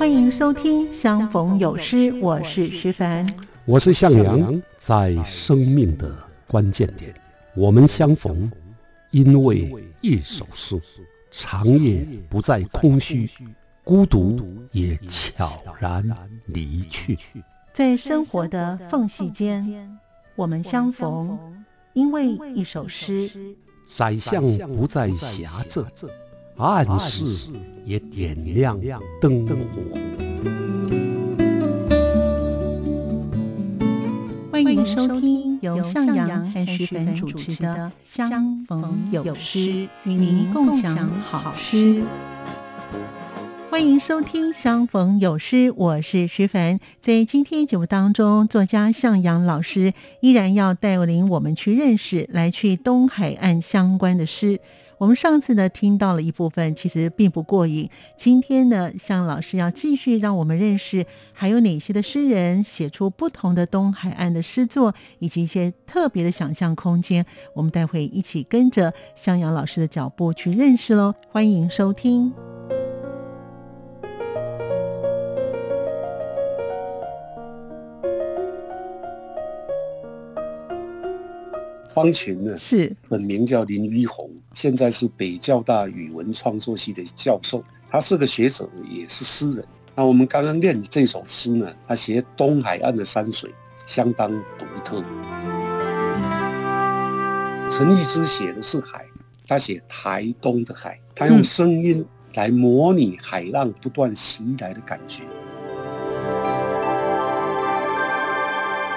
欢迎收听《相逢有诗》，我是徐凡，我是向阳。在生命的关键点，我们相逢，因为一首诗，长夜不再空虚，孤独也悄然离去。在生活的缝隙间，我们相逢，因为一首诗。宰相不再狭窄，暗室也点亮灯火。欢迎收听由向阳和徐凡主持的《相逢有诗》，与您共享好诗。欢迎收听《相逢有诗》，我是徐凡。在今天节目当中，作家向阳老师依然要带领我们去认识来去东海岸相关的诗。我们上次呢听到了一部分，其实并不过瘾。今天呢，向老师要继续让我们认识还有哪些的诗人写出不同的东海岸的诗作，以及一些特别的想象空间。我们待会一起跟着向阳老师的脚步去认识喽。欢迎收听。方群呢，是本名叫林玉红，现在是北交大语文创作系的教授。他是个学者，也是诗人。那我们刚刚念的这首诗呢，他写东海岸的山水相当独特。陈逸之写的是海，他写台东的海，他用声音来模拟海浪不断袭来的感觉。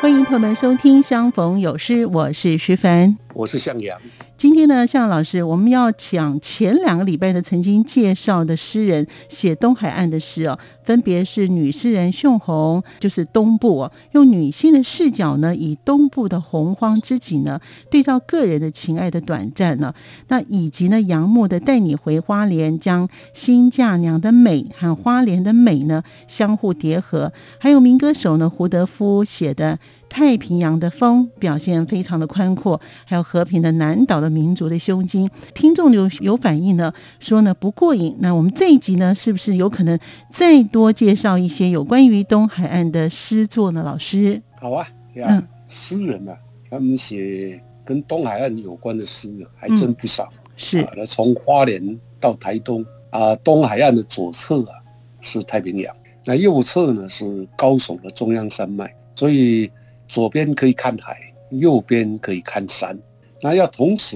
欢迎朋友们收听《相逢有诗》，我是徐凡，我是向阳。今天呢，向老师，我们要讲前两个礼拜的曾经介绍的诗人写东海岸的诗哦，分别是女诗人秀红，就是东部哦，用女性的视角呢，以东部的洪荒之景呢，对照个人的情爱的短暂呢，那以及呢杨牧的带你回花莲，将新嫁娘的美和花莲的美呢相互叠合，还有民歌手呢胡德夫写的。太平洋的风表现非常的宽阔，还有和平的南岛的民族的胸襟，听众有有反应呢，说呢不过瘾。那我们这一集呢，是不是有可能再多介绍一些有关于东海岸的诗作呢？老师，好啊，嗯，诗人啊，他们写跟东海岸有关的诗还真不少。是，那从花莲到台东啊，东海岸的左侧啊是太平洋，那右侧呢是高耸的中央山脉，所以。左边可以看海，右边可以看山，那要同时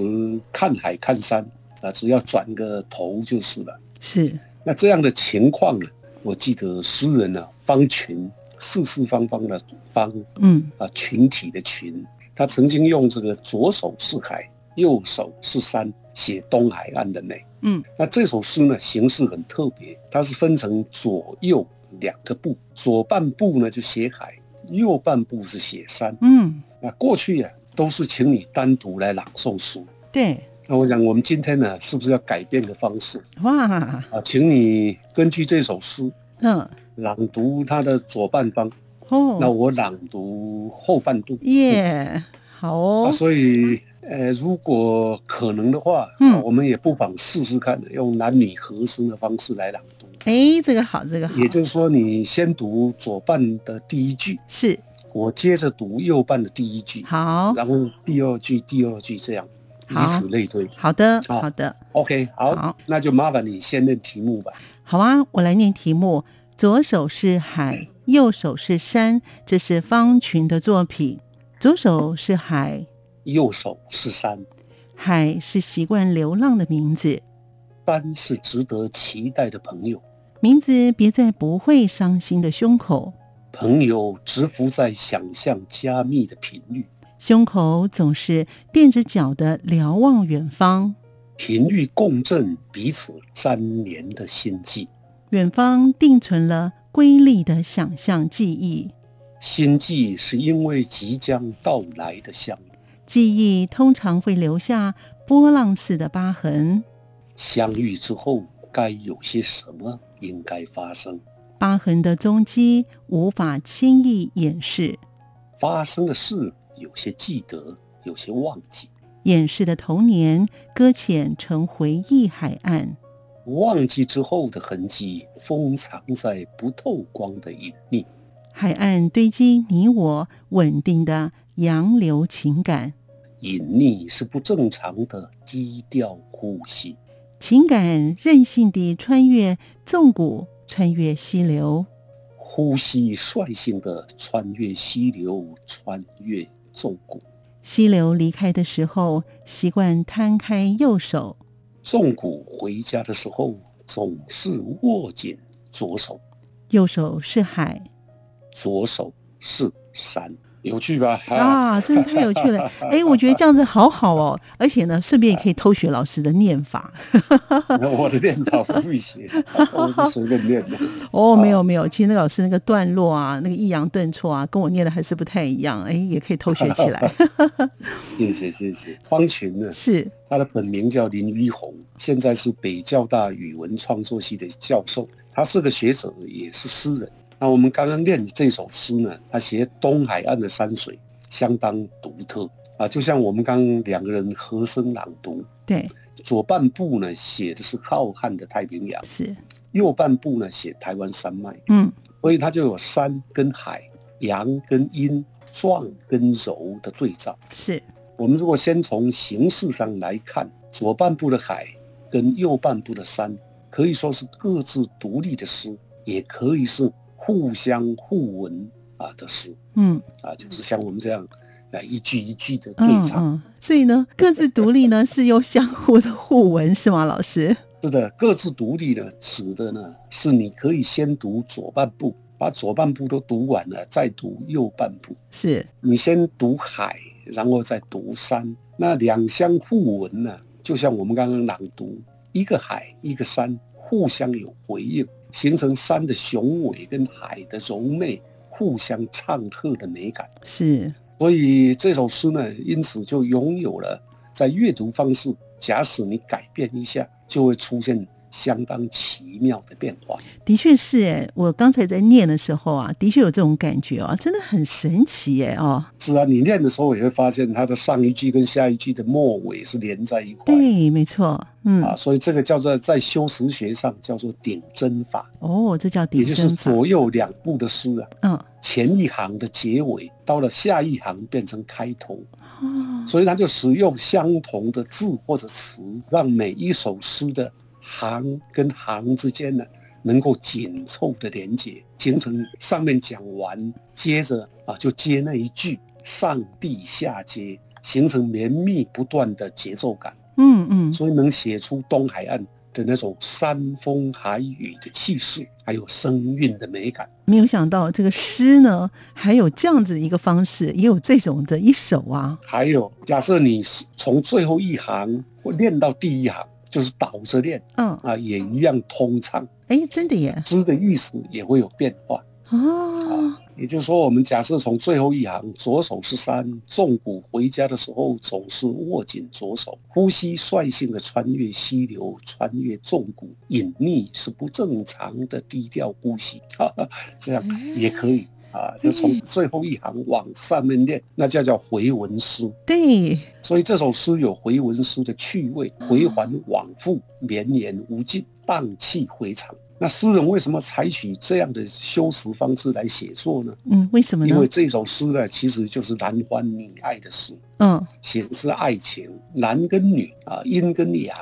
看海看山啊，只要转个头就是了。是，那这样的情况呢？我记得诗人呢，方群，四四方方的方，嗯啊，群体的群，他曾经用这个左手是海，右手是山，写东海岸的美。嗯，那这首诗呢，形式很特别，它是分成左右两个部，左半部呢就写海。右半部是写山，嗯，那过去呀都是请你单独来朗诵书，对。那我想我们今天呢，是不是要改变个方式？哇，啊，请你根据这首诗，嗯，朗读它的左半方，哦，那我朗读后半部，耶，好哦。所以，呃，如果可能的话，嗯，我们也不妨试试看，用男女合声的方式来朗读。哎，这个好，这个好。也就是说，你先读左半的第一句，是我接着读右半的第一句，好，然后第二句、第二句这样，以此类推。好的，好的。OK，好，那就麻烦你先念题目吧。好啊，我来念题目。左手是海，右手是山，这是方群的作品。左手是海，右手是山。海是习惯流浪的名字，山是值得期待的朋友。名字别在不会伤心的胸口，朋友直伏在想象加密的频率，胸口总是垫着脚的瞭望远方，频率共振彼此粘连的心悸，远方定存了瑰丽的想象记忆，心悸是因为即将到来的相遇，记忆通常会留下波浪似的疤痕，相遇之后该有些什么？应该发生，疤痕的踪迹无法轻易掩饰。发生的事有些记得，有些忘记。掩饰的童年搁浅成回忆海岸，忘记之后的痕迹，封藏在不透光的隐秘。海岸堆积你我稳定的洋流情感，隐匿是不正常的低调呼吸。情感任性地穿越纵谷，穿越溪流，呼吸率性的穿越溪流，穿越纵谷。溪流离开的时候，习惯摊开右手；纵谷回家的时候，总是握紧左手。右手是海，左手是山。有趣吧？啊，真的太有趣了！哎，我觉得这样子好好哦，而且呢，顺便也可以偷学老师的念法。我的念法不会写，我是随便念的。哦，没有没有，其实那老师那个段落啊，那个抑扬顿挫啊，跟我念的还是不太一样。哎，也可以偷学起来。谢谢谢谢。方群呢？是他的本名叫林玉红，现在是北交大语文创作系的教授。他是个学者，也是诗人。那我们刚刚念的这首诗呢，他写东海岸的山水相当独特啊，就像我们刚刚两个人和声朗读，对，左半部呢写的是浩瀚的太平洋，是，右半部呢写台湾山脉，嗯，所以它就有山跟海、阳跟阴、壮跟柔的对照。是我们如果先从形式上来看，左半部的海跟右半部的山，可以说是各自独立的诗，也可以是。互相互文啊的诗，嗯啊，就是像我们这样来一句一句的对唱，嗯，所以呢，各自独立呢是又相互的互文，是吗，老师？是的，各自独立呢，指的呢是你可以先读左半部，把左半部都读完了，再读右半部。是你先读海，然后再读山，那两相互文呢，就像我们刚刚朗读，一个海，一个山，互相有回应。形成山的雄伟跟海的柔媚互相唱和的美感，是。所以这首诗呢，因此就拥有了在阅读方式，假使你改变一下，就会出现。相当奇妙的变化，的确是哎，我刚才在念的时候啊，的确有这种感觉哦，真的很神奇哎哦。是啊，你念的时候也会发现它的上一句跟下一句的末尾是连在一块。对，没错，嗯啊，所以这个叫做在修辞学上叫做顶针法。哦，这叫顶针法，也就是左右两部的诗啊，嗯，前一行的结尾到了下一行变成开头，哦，所以他就使用相同的字或者词，让每一首诗的。行跟行之间呢，能够紧凑的连接，形成上面讲完，接着啊就接那一句，上地下接，形成绵密不断的节奏感。嗯嗯，所以能写出东海岸的那种山风海雨的气势，还有声韵的美感。没有想到这个诗呢，还有这样子一个方式，也有这种的一首啊。还有，假设你是从最后一行或练到第一行。就是倒着练，嗯啊，也一样通畅。哎，真的耶，诗的意思也会有变化哦。也就是说，我们假设从最后一行，左手是山，纵谷回家的时候总是握紧左手，呼吸率性的穿越溪流，穿越纵谷，隐匿是不正常的低调呼吸，哈哈，这样也可以。啊，就从最后一行往上面念，那叫叫回文诗。对，所以这首诗有回文诗的趣味，回环往复，绵延无尽，荡气回肠。那诗人为什么采取这样的修辞方式来写作呢？嗯，为什么呢？因为这首诗呢，其实就是男欢女爱的诗。嗯，写的是爱情，男跟女啊，阴跟阳，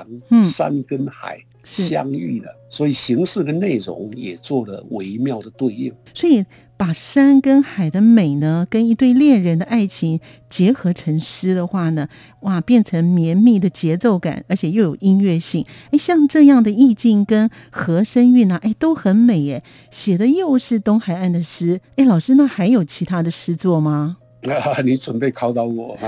山跟海相遇了，所以形式跟内容也做了微妙的对应。所以。把山跟海的美呢，跟一对恋人的爱情结合成诗的话呢，哇，变成绵密的节奏感，而且又有音乐性。哎，像这样的意境跟和声韵啊，哎，都很美。哎，写的又是东海岸的诗。哎，老师，那还有其他的诗作吗？啊，你准备考倒我？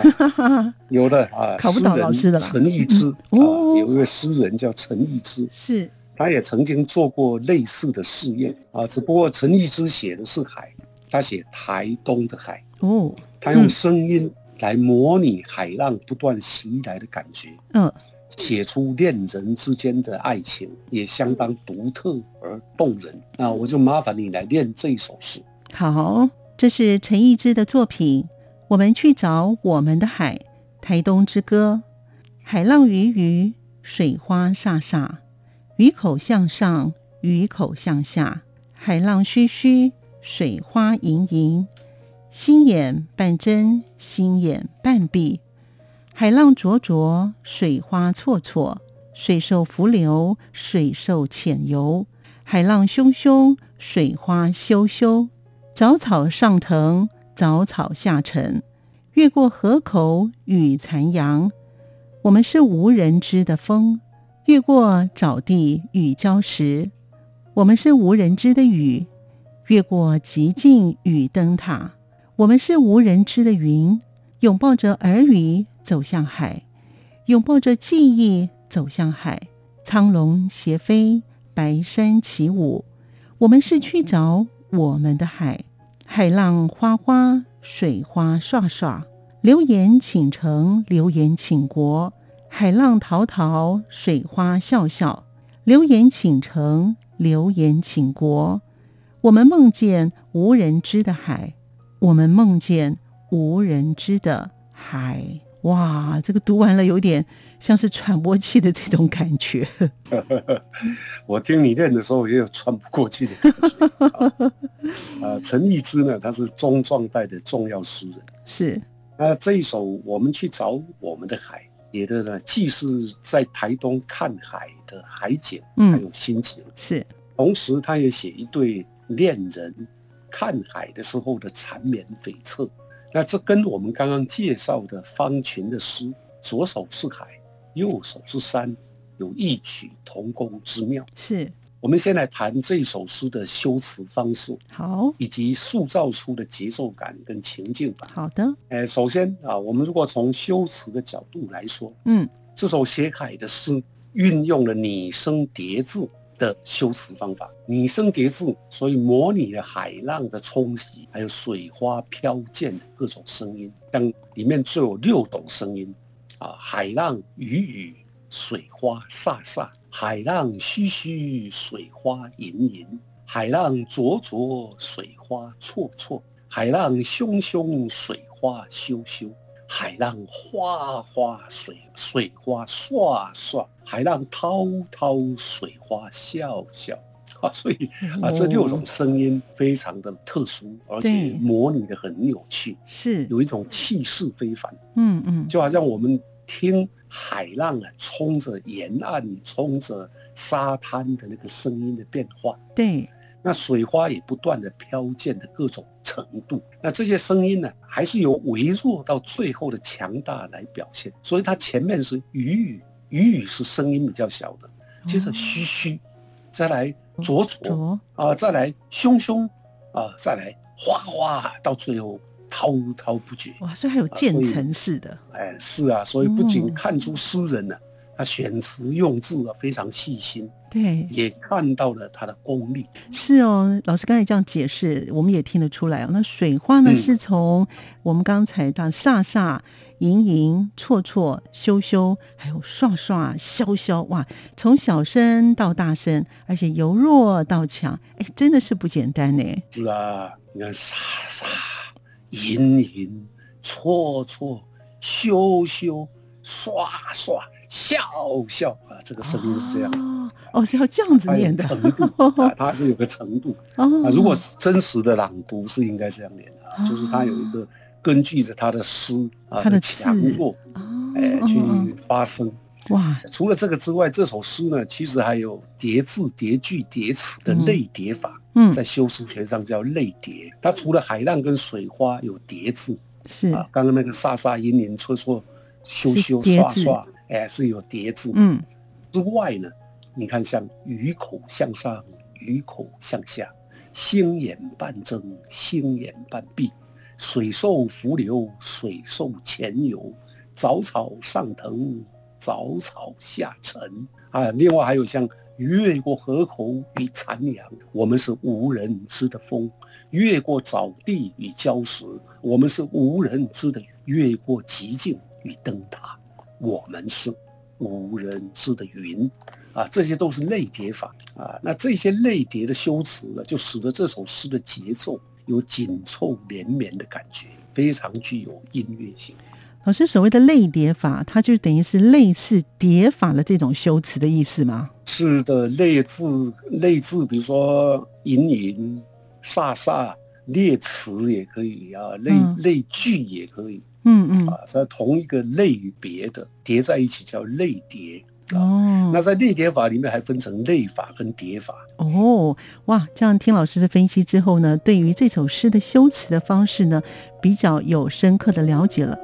有的啊，考不倒老师的陈逸之啊，有一位诗人叫陈逸之，是。他也曾经做过类似的试验啊，只不过陈逸之写的是海，他写台东的海哦，他用声音来模拟海浪不断袭来的感觉，嗯，写出恋人之间的爱情也相当独特而动人。那我就麻烦你来念这一首诗。好，这是陈逸之的作品。我们去找我们的海，台东之歌，海浪鱼鱼，水花飒飒。鱼口向上，鱼口向下，海浪嘘嘘，水花盈盈，心眼半睁，心眼半闭。海浪灼灼，水花错错，水兽浮流，水兽潜游。海浪汹汹，水花羞羞。早草上腾，早草下沉。越过河口与残阳，我们是无人知的风；越过沼地与礁石，我们是无人知的雨；越过极境与灯塔，我们是无人知的云。拥抱着耳语。走向海，拥抱着记忆走向海。苍龙斜飞，白山起舞。我们是去找我们的海。海浪哗哗，水花刷刷。流言倾城，流言倾国。海浪滔滔，水花笑笑。流言倾城，流言倾国。我们梦见无人知的海，我们梦见无人知的海。哇，这个读完了有点像是喘不过气的这种感觉。我听你念的时候也有喘不过气的感觉。啊，陈逸之呢，他是中壮代的重要诗人。是。那这一首《我们去找我们的海》写的呢，既是在台东看海的海景，嗯，还有心情。是。同时，他也写一对恋人看海的时候的缠绵悱恻。那这跟我们刚刚介绍的方群的诗“左手是海，右手是山”有异曲同工之妙。是，我们先来谈这首诗的修辞方式，好，以及塑造出的节奏感跟情境吧。好的，哎，首先啊，我们如果从修辞的角度来说，嗯，这首写海的诗运用了拟声叠字。的修辞方法，拟声叠字，所以模拟了海浪的冲击，还有水花飘溅的各种声音。像里面就有六种声音，啊，海浪雨雨，水花飒飒，海浪嘘嘘，水花盈盈，海浪灼灼，水花错错，海浪汹汹，水花羞羞。海浪哗哗，水水花唰唰；海浪滔滔，水花笑笑。啊，所以啊，这六种声音非常的特殊，而且模拟的很有趣，是。有一种气势非凡。嗯嗯，就好像我们听海浪啊，冲着沿岸、冲着沙滩的那个声音的变化。对。那水花也不断的飘溅的各种程度，那这些声音呢，还是由微弱到最后的强大来表现。所以它前面是雨雨，雨雨是声音比较小的，接着嘘嘘，再来灼灼啊，再来汹汹啊，再来哗哗，到最后滔滔不绝。哇，所以还有渐层式的。哎，是啊，所以不仅看出诗人呢。他选词用字啊非常细心，对，也看到了他的功力。是哦，老师刚才这样解释，我们也听得出来哦。那水花呢，是从我们刚才的飒飒、盈盈、错错、羞羞，还有唰唰、潇潇，哇，从小声到大声，而且由弱到强，哎，真的是不简单呢。是啊，你看飒飒、盈盈、错错、羞羞、唰唰。笑笑啊，这个声音是这样哦，是要这样子念的程度，它是有个程度啊。如果是真实的朗读，是应该这样念的啊，就是它有一个根据着它的诗啊的强弱，哎，去发声。哇，除了这个之外，这首诗呢，其实还有叠字、叠句、叠词的类叠法。嗯，在修辞学上叫类叠。它除了海浪跟水花有叠字，是啊，刚刚那个沙沙、盈盈、绰绰、羞羞、刷刷。哎，是有叠字。嗯，之外呢，你看像鱼口向上，鱼口向下，星眼半睁，星眼半闭，水兽浮流，水兽潜游，早草上腾，早草下沉。啊，另外还有像越过河口与残阳，我们是无人知的风；越过沼地与礁石，我们是无人知的越过极境与灯塔。我们是无人知的云，啊，这些都是类叠法啊。那这些类叠的修辞呢，就使得这首诗的节奏有紧凑连绵的感觉，非常具有音乐性。老师所谓的类叠法，它就等于是类似叠法的这种修辞的意思吗？是的类字类字，比如说隐隐、飒飒、列词也可以啊，类类句也可以。嗯嗯啊，在同一个类别的叠在一起叫类叠。哦，那在类叠法里面还分成类法跟叠法。哦，哇，这样听老师的分析之后呢，对于这首诗的修辞的方式呢，比较有深刻的了解了。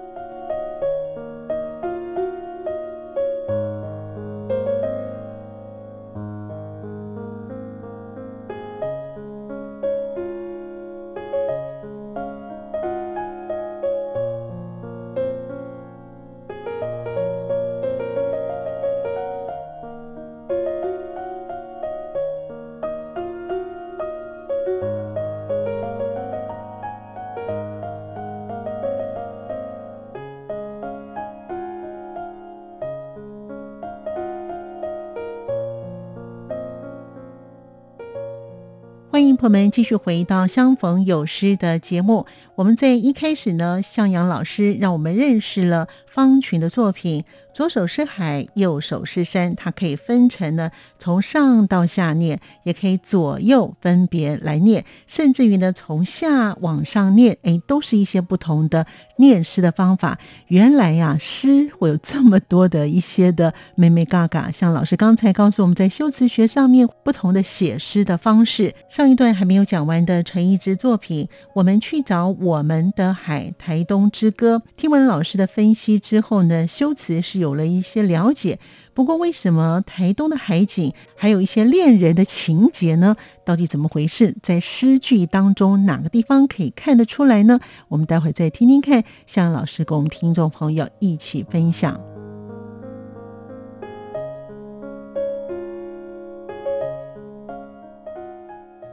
欢迎朋友们继续回到《相逢有诗》的节目。我们在一开始呢，向阳老师让我们认识了方群的作品。左手是海，右手是山，它可以分成呢，从上到下念，也可以左右分别来念，甚至于呢，从下往上念，哎，都是一些不同的念诗的方法。原来呀，诗会有这么多的一些的美美嘎嘎，像老师刚才告诉我们在修辞学上面不同的写诗的方式。上一段还没有讲完的陈一之作品，我们去找我们的海，台东之歌。听完老师的分析之后呢，修辞是有了一些了解。不过，为什么台东的海景还有一些恋人的情节呢？到底怎么回事？在诗句当中哪个地方可以看得出来呢？我们待会再听听看，向老师跟我们听众朋友一起分享。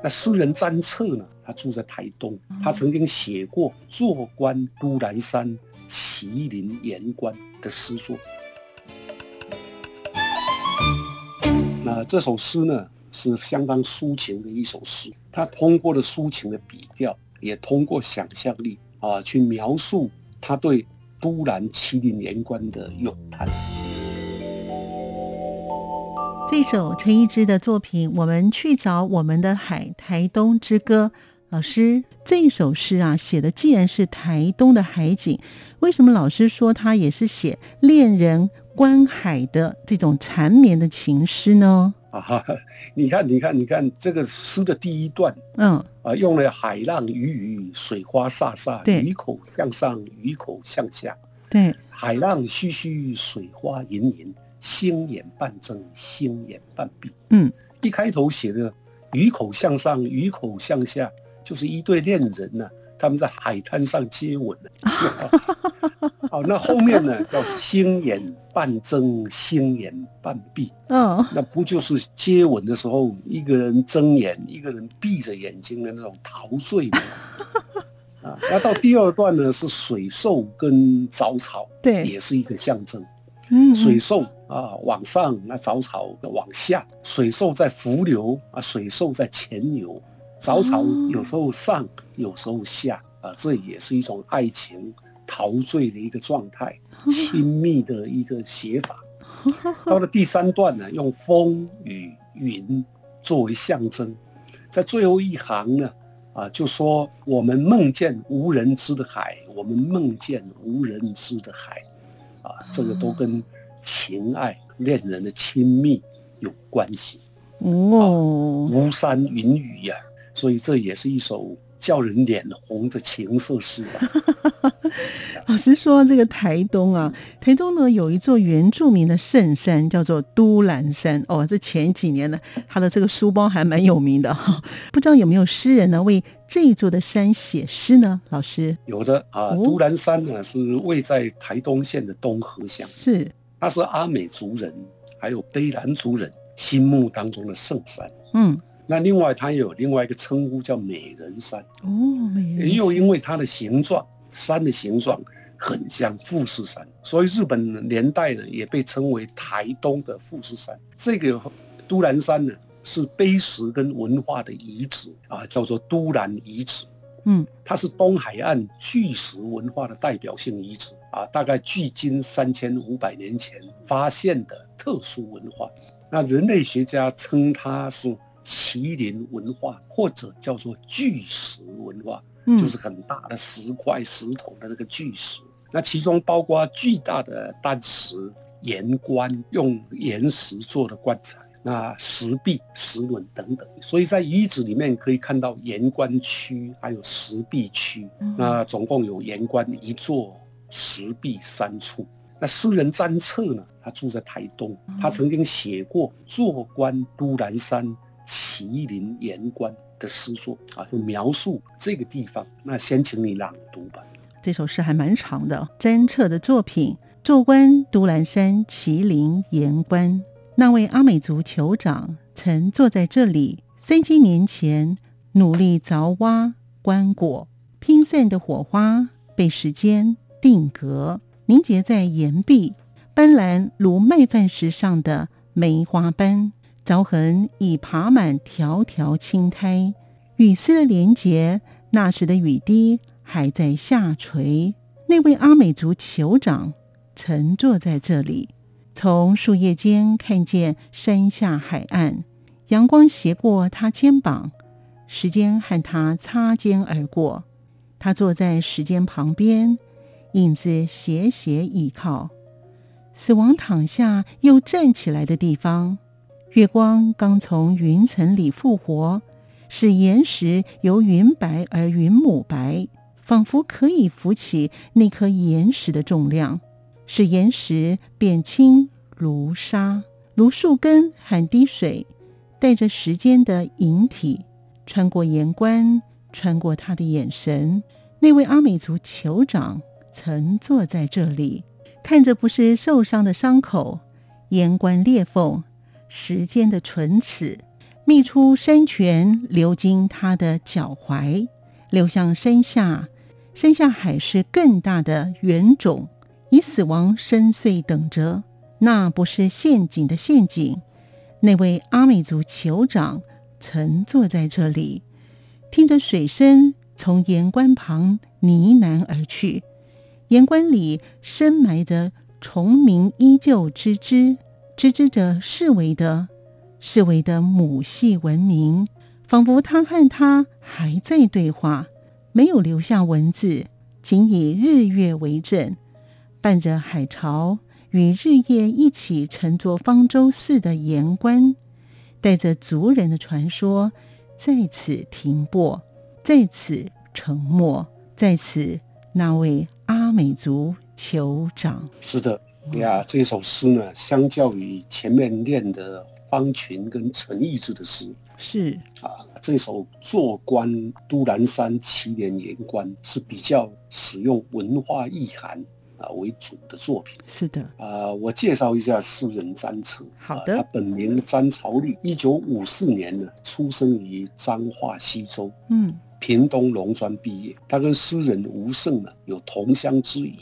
那诗人张策呢？他住在台东，他曾经写过“坐观都兰山，麒麟岩观”的诗作。那这首诗呢，是相当抒情的一首诗。他通过了抒情的笔调，也通过想象力啊，去描述他对都兰麒麟岩观的咏叹。这首陈一之的作品，我们去找我们的海，台东之歌。老师，这首诗啊，写的既然是台东的海景，为什么老师说他也是写恋人观海的这种缠绵的情诗呢？啊，你看，你看，你看，这个诗的第一段，嗯，啊，用了海浪鱼鱼，水花飒飒，对鱼口向上，鱼口向下，对，海浪嘘嘘，水花盈盈，星眼半睁，星眼半闭。嗯，一开头写的鱼口向上，鱼口向下，就是一对恋人呢、他们在海滩上接吻呢。好，那后面呢叫星眼半睁，星眼半闭，哦，那不就是接吻的时候，一个人睁眼，一个人闭着眼睛的那种陶醉吗？啊，那到第二段呢是水兽跟藻草，对也是一个象征。嗯，水兽啊往上，那藻草往下，水兽在伏流啊，水兽在前游，藻草哦有时候上，有时候下啊，这也是一种爱情陶醉的一个状态，亲密的一个写法。到了第三段呢，用风雨云作为象征，在最后一行呢，啊，就说我们梦见无人知的海，我们梦见无人知的海，啊，这个都跟情爱、恋人的亲密有关系。哦，巫山云雨呀、所以这也是一首叫人脸红的情色诗吧。老师说这个台东啊，台东呢有一座原住民的圣山，叫做都兰山。哦，这前几年呢，他的这个书包还蛮有名的哈。不知道有没有诗人呢为这一座的山写诗呢？老师有的啊，哦都兰山呢是位在台东县的东河乡，是它是阿美族人还有卑兰族人心目当中的圣山。嗯那另外它有另外一个称呼叫美人山，哦，美人又因为它的形状，山的形状很像富士山，所以日本年代呢也被称为台东的富士山。这个都兰山呢是碑石跟文化的遗址啊，叫做都兰遗址。嗯它是东海岸巨石文化的代表性遗址啊，大概距今三千五百年前发现的特殊文化。那人类学家称它是麒麟文化，或者叫做巨石文化，就是很大的石块、石头的那个巨石。那其中包括巨大的单石、岩棺，用岩石做的棺材。那石壁、石轮等等，所以在遗址里面可以看到岩棺区，还有石壁区。那总共有岩棺一座，石壁三处。那诗人詹策呢？他住在台东，他曾经写过《坐观都兰山麒麟岩棺》的诗作啊，就描述这个地方。那先请你朗读吧。这首诗还蛮长的。詹策的作品《坐观都兰山麒麟岩棺》。那位阿美族酋长曾坐在这里，三千年前努力凿挖棺椁，拼散的火花被时间定格，凝结在岩壁，斑斓如麦饭石上的梅花斑，凿痕已爬满条条青苔。雨丝的连结，那时的雨滴还在下垂。那位阿美族酋长曾坐在这里。从树叶间看见山下海岸，阳光斜过他肩膀，时间和他擦肩而过。他坐在时间旁边，影子斜斜倚靠。死亡躺下又站起来的地方，月光刚从云层里复活，使岩石由云白而云母白，仿佛可以扶起那颗岩石的重量。使岩石变轻如沙，如树根含滴水，带着时间的影体穿过岩棺，穿过他的眼神。那位阿美族酋长曾坐在这里，看着不是受伤的伤口，岩棺裂缝，时间的唇齿，泌出山泉，流经他的脚踝，流向山下。山下海是更大的圆种。以死亡深邃等着，那不是陷阱的陷阱。那位阿美族酋长曾坐在这里，听着水声从岩棺旁呢喃而去。岩棺里深埋着虫鸣依旧吱吱吱吱着视为的视为的母系文明，仿佛他和他还在对话，没有留下文字，仅以日月为证。伴着海潮与日夜一起乘坐方舟似的岩棺，带着族人的传说，在此停泊，在此沉默，在此那位阿美族酋长。是的呀，这首诗呢，相较于前面念的方群跟陈毅之的诗，是。啊，这首坐观都兰山祁连岩棺是比较使用文化意涵。啊，为主的作品。是的。啊，我介绍一下诗人詹策。好的，他本名詹朝律，一九五四年呢，出生于彰化西州，嗯，屏东农专毕业。他跟诗人吴胜呢有同乡之谊，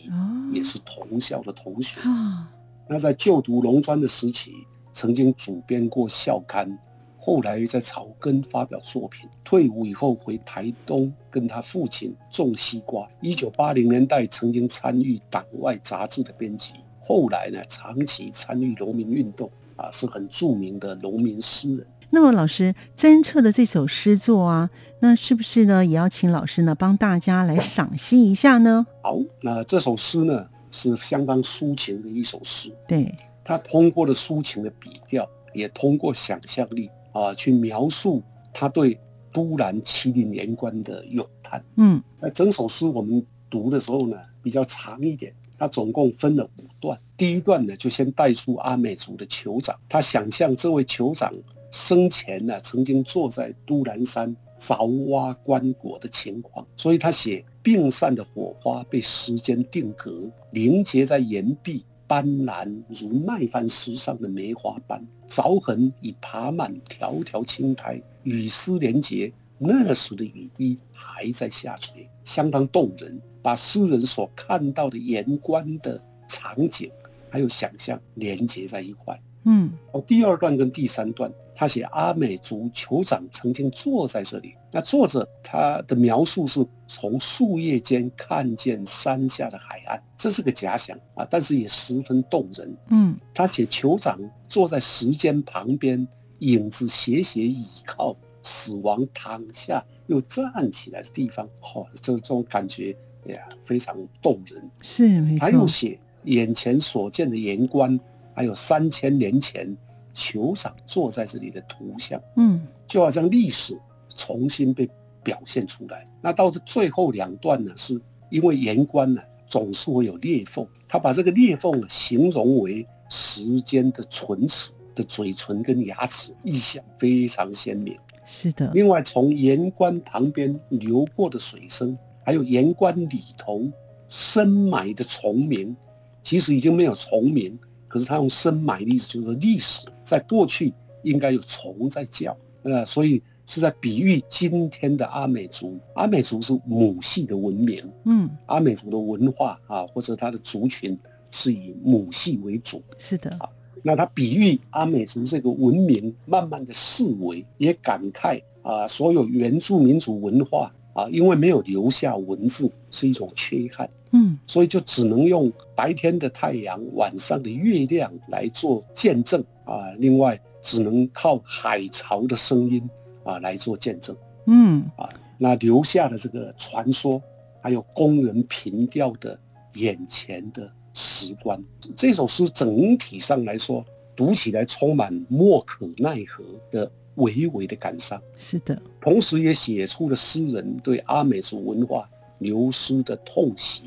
也是同校的同学。啊，那在就读农专的时期，曾经主编过校刊。后来在草根发表作品，退伍以后回台东跟他父亲种西瓜。一九八零年代曾经参与党外杂志的编辑，后来呢长期参与农民运动，啊是很著名的农民诗人。那么老师曾策的这首诗作啊，那是不是呢也要请老师呢帮大家来赏析一下呢？好，那这首诗呢是相当抒情的一首诗，对，他通过了抒情的笔调，也通过想象力。啊，去描述他对都兰七零年关的咏叹。嗯，那整首诗我们读的时候呢，比较长一点。它总共分了五段。第一段呢，就先带出阿美族的酋长，他想象这位酋长生前呢，曾经坐在都兰山凿挖棺椁的情况。所以他写病散的火花被时间定格，凝结在岩壁。斑斓如麦饭石上的梅花斑，凿痕已爬满条条青苔，雨丝连结。那时的雨滴还在下垂，相当动人，把诗人所看到的岩棺的场景还有想象连接在一块。嗯，哦，第二段跟第三段，他写阿美族酋长曾经坐在这里。那作者，他的描述是从树叶间看见山下的海岸，这是个假想啊，但是也十分动人。嗯，他写酋长坐在时间旁边，影子斜斜倚靠死亡躺下又站起来的地方，哦，这种感觉呀非常动人。是没错。还有写眼前所见的岩棺。还有三千年前酋长坐在这里的图像，嗯，就好像历史重新被表现出来。那到最后两段呢，是因为岩棺呢总是会有裂缝，他把这个裂缝形容为时间的唇齿的嘴唇跟牙齿，意象非常鲜明。是的。另外，从岩棺旁边流过的水声，还有岩棺里头深埋的虫鸣，其实已经没有虫鸣。可是他用深埋的意思，就是说历史在过去应该有虫在叫，呃，所以是在比喻今天的阿美族。阿美族是母系的文明，嗯，阿美族的文化啊，或者它的族群是以母系为主。是的，啊，那他比喻阿美族这个文明慢慢的式微，也感慨啊，所有原住民族文化啊，因为没有留下文字，是一种缺憾。嗯，所以就只能用白天的太阳、晚上的月亮来做见证啊。另外，只能靠海潮的声音啊来做见证。嗯，啊，那留下的这个传说，还有工人凭吊的眼前的时光。这首诗整体上来说，读起来充满莫可奈何的微微的感伤。是的，同时也写出了诗人对阿美族文化流失的痛惜。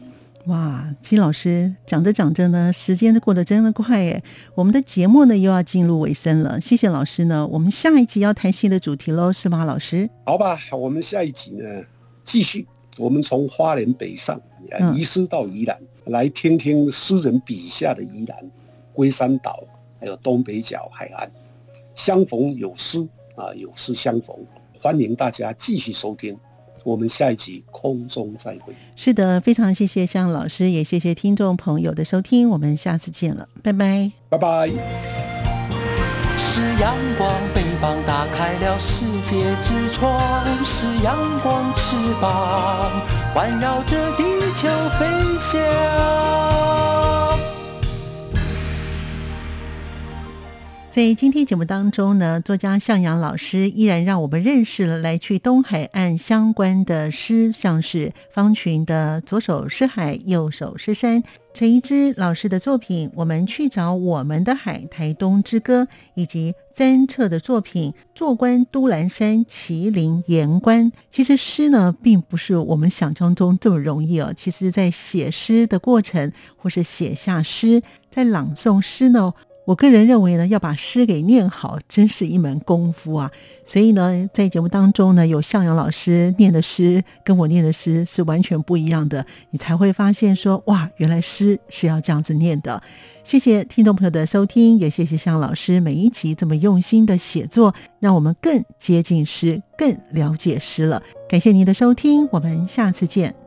哇，金老师讲着讲着呢，时间都过得真的快耶！我们的节目呢又要进入尾声了，谢谢老师呢。我们下一集要谈新的主题喽，是吗，老师？好吧，我们下一集呢继续，我们从花莲北上，移师到宜兰，来听听诗人笔下的宜兰、龟山岛，还有东北角海岸，相逢有诗啊，有事相逢，欢迎大家继续收听。我们下一集空中再会。是的，非常谢谢向老师，也谢谢听众朋友的收听，我们下次见了，拜拜，拜拜。是阳光，翅膀打开了世界之窗；是阳光，翅膀环绕着地球飞翔。在今天节目当中呢，作家向阳老师依然让我们认识了来去东海岸相关的诗，像是方群的“左手是海，右手是山”，陈一之老师的作品《我们去找我们的海》，台东之歌，以及詹彻的作品《坐观都兰山，麒麟岩观》。其实诗呢，并不是我们想象中这么容易哦。其实，在写诗的过程，或是写下诗，在朗诵诗呢。我个人认为呢，要把诗给念好，真是一门功夫啊！所以呢，在节目当中呢，有向阳老师念的诗，跟我念的诗是完全不一样的，你才会发现说，哇，原来诗是要这样子念的。谢谢听众朋友的收听，也谢谢向老师每一集这么用心的写作，让我们更接近诗，更了解诗了。感谢您的收听，我们下次见。